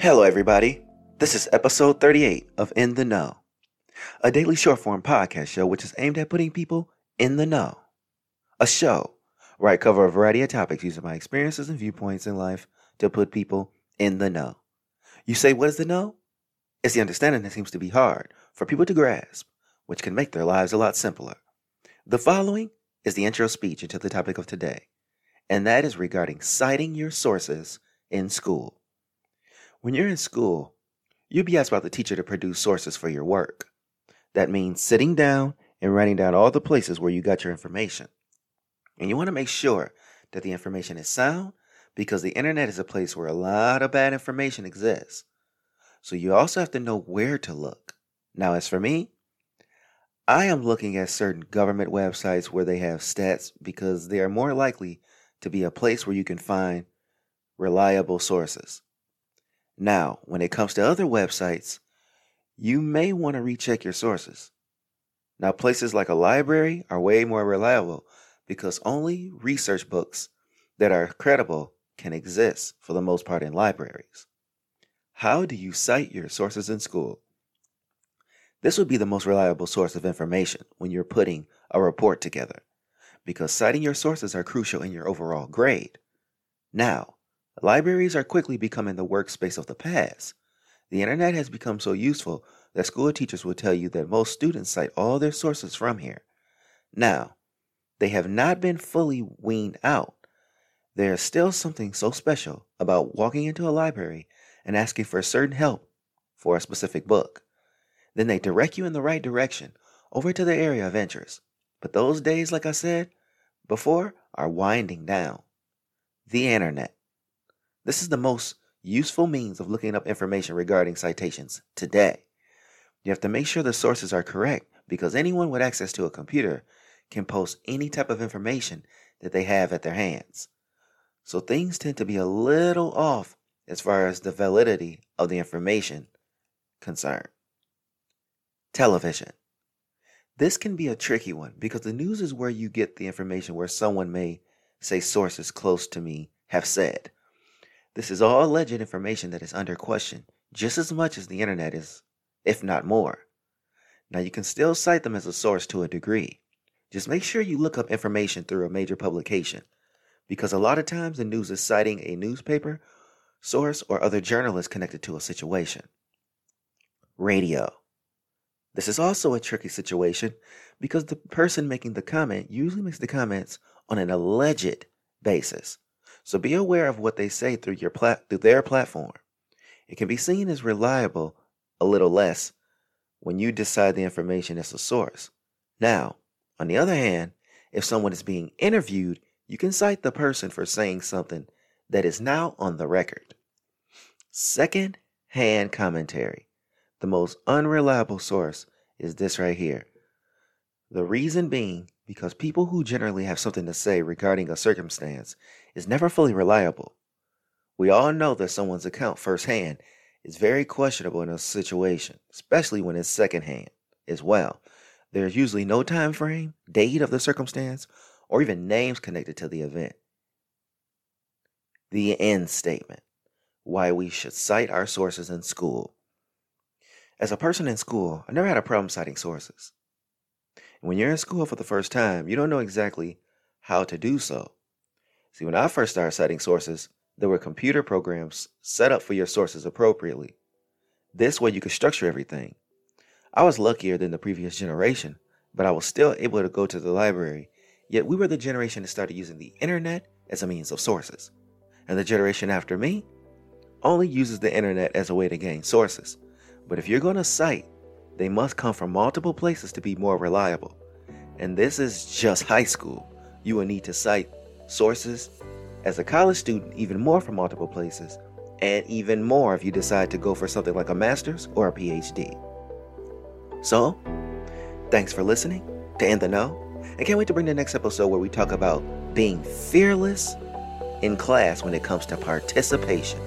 Hello, everybody. This is episode 38 of In the Know, a daily short form podcast show which is aimed at putting people in the know. A show where I cover a variety of topics using my experiences and viewpoints in life to put people in the know. You say, what is the know? It's the understanding that seems to be hard for people to grasp, which can make their lives a lot simpler. The following is the intro speech into the topic of today, and that is regarding citing your sources in school. When you're in school, you'll be asked by the teacher to produce sources for your work. That means sitting down and writing down all the places where you got your information. And you want to make sure that the information is sound because the internet is a place where a lot of bad information exists. So you also have to know where to look. Now, as for me, I am looking at certain government websites where they have stats because they are more likely to be a place where you can find reliable sources. Now, when it comes to other websites, you may want to recheck your sources. Now, places like a library are way more reliable because only research books that are credible can exist for the most part in libraries. How do you cite your sources in school? This would be the most reliable source of information when you're putting a report together because citing your sources are crucial in your overall grade. Now, Libraries are quickly becoming the workspace of the past. The internet has become so useful that school teachers will tell you that most students cite all their sources from here. Now, they have not been fully weaned out. There is still something so special about walking into a library and asking for a certain help for a specific book. Then they direct you in the right direction over to the area of interest. But those days, like I said before, are winding down. The internet. This is the most useful means of looking up information regarding citations today. You have to make sure the sources are correct because anyone with access to a computer can post any type of information that they have at their hands. So things tend to be a little off as far as the validity of the information concerned. Television. This can be a tricky one because the news is where you get the information where someone may say sources close to me have said. This is all alleged information that is under question just as much as the internet is, if not more. Now, you can still cite them as a source to a degree. Just make sure you look up information through a major publication, because a lot of times the news is citing a newspaper, source, or other journalist connected to a situation. Radio. This is also a tricky situation because the person making the comment usually makes the comments on an alleged basis. So be aware of what they say through your plat- through their platform. It can be seen as reliable a little less when you decide the information is a source. Now, on the other hand, if someone is being interviewed, you can cite the person for saying something that is now on the record. Second hand commentary. The most unreliable source is this right here. The reason being because people who generally have something to say regarding a circumstance is never fully reliable. We all know that someone's account firsthand is very questionable in a situation, especially when it's secondhand as well. There's usually no time frame, date of the circumstance, or even names connected to the event. The end statement. Why we should cite our sources in school. As a person in school, I never had a problem citing sources. When you're in school for the first time, you don't know exactly how to do so. See, when I first started citing sources, there were computer programs set up for your sources appropriately. This way you could structure everything. I was luckier than the previous generation, but I was still able to go to the library. Yet we were the generation that started using the internet as a means of sources. And the generation after me only uses the internet as a way to gain sources. But if you're going to cite they must come from multiple places to be more reliable. And this is just high school. You will need to cite sources as a college student, even more from multiple places, and even more if you decide to go for something like a master's or a PhD. So, thanks for listening to In the Know, and can't wait to bring the next episode where we talk about being fearless in class when it comes to participation.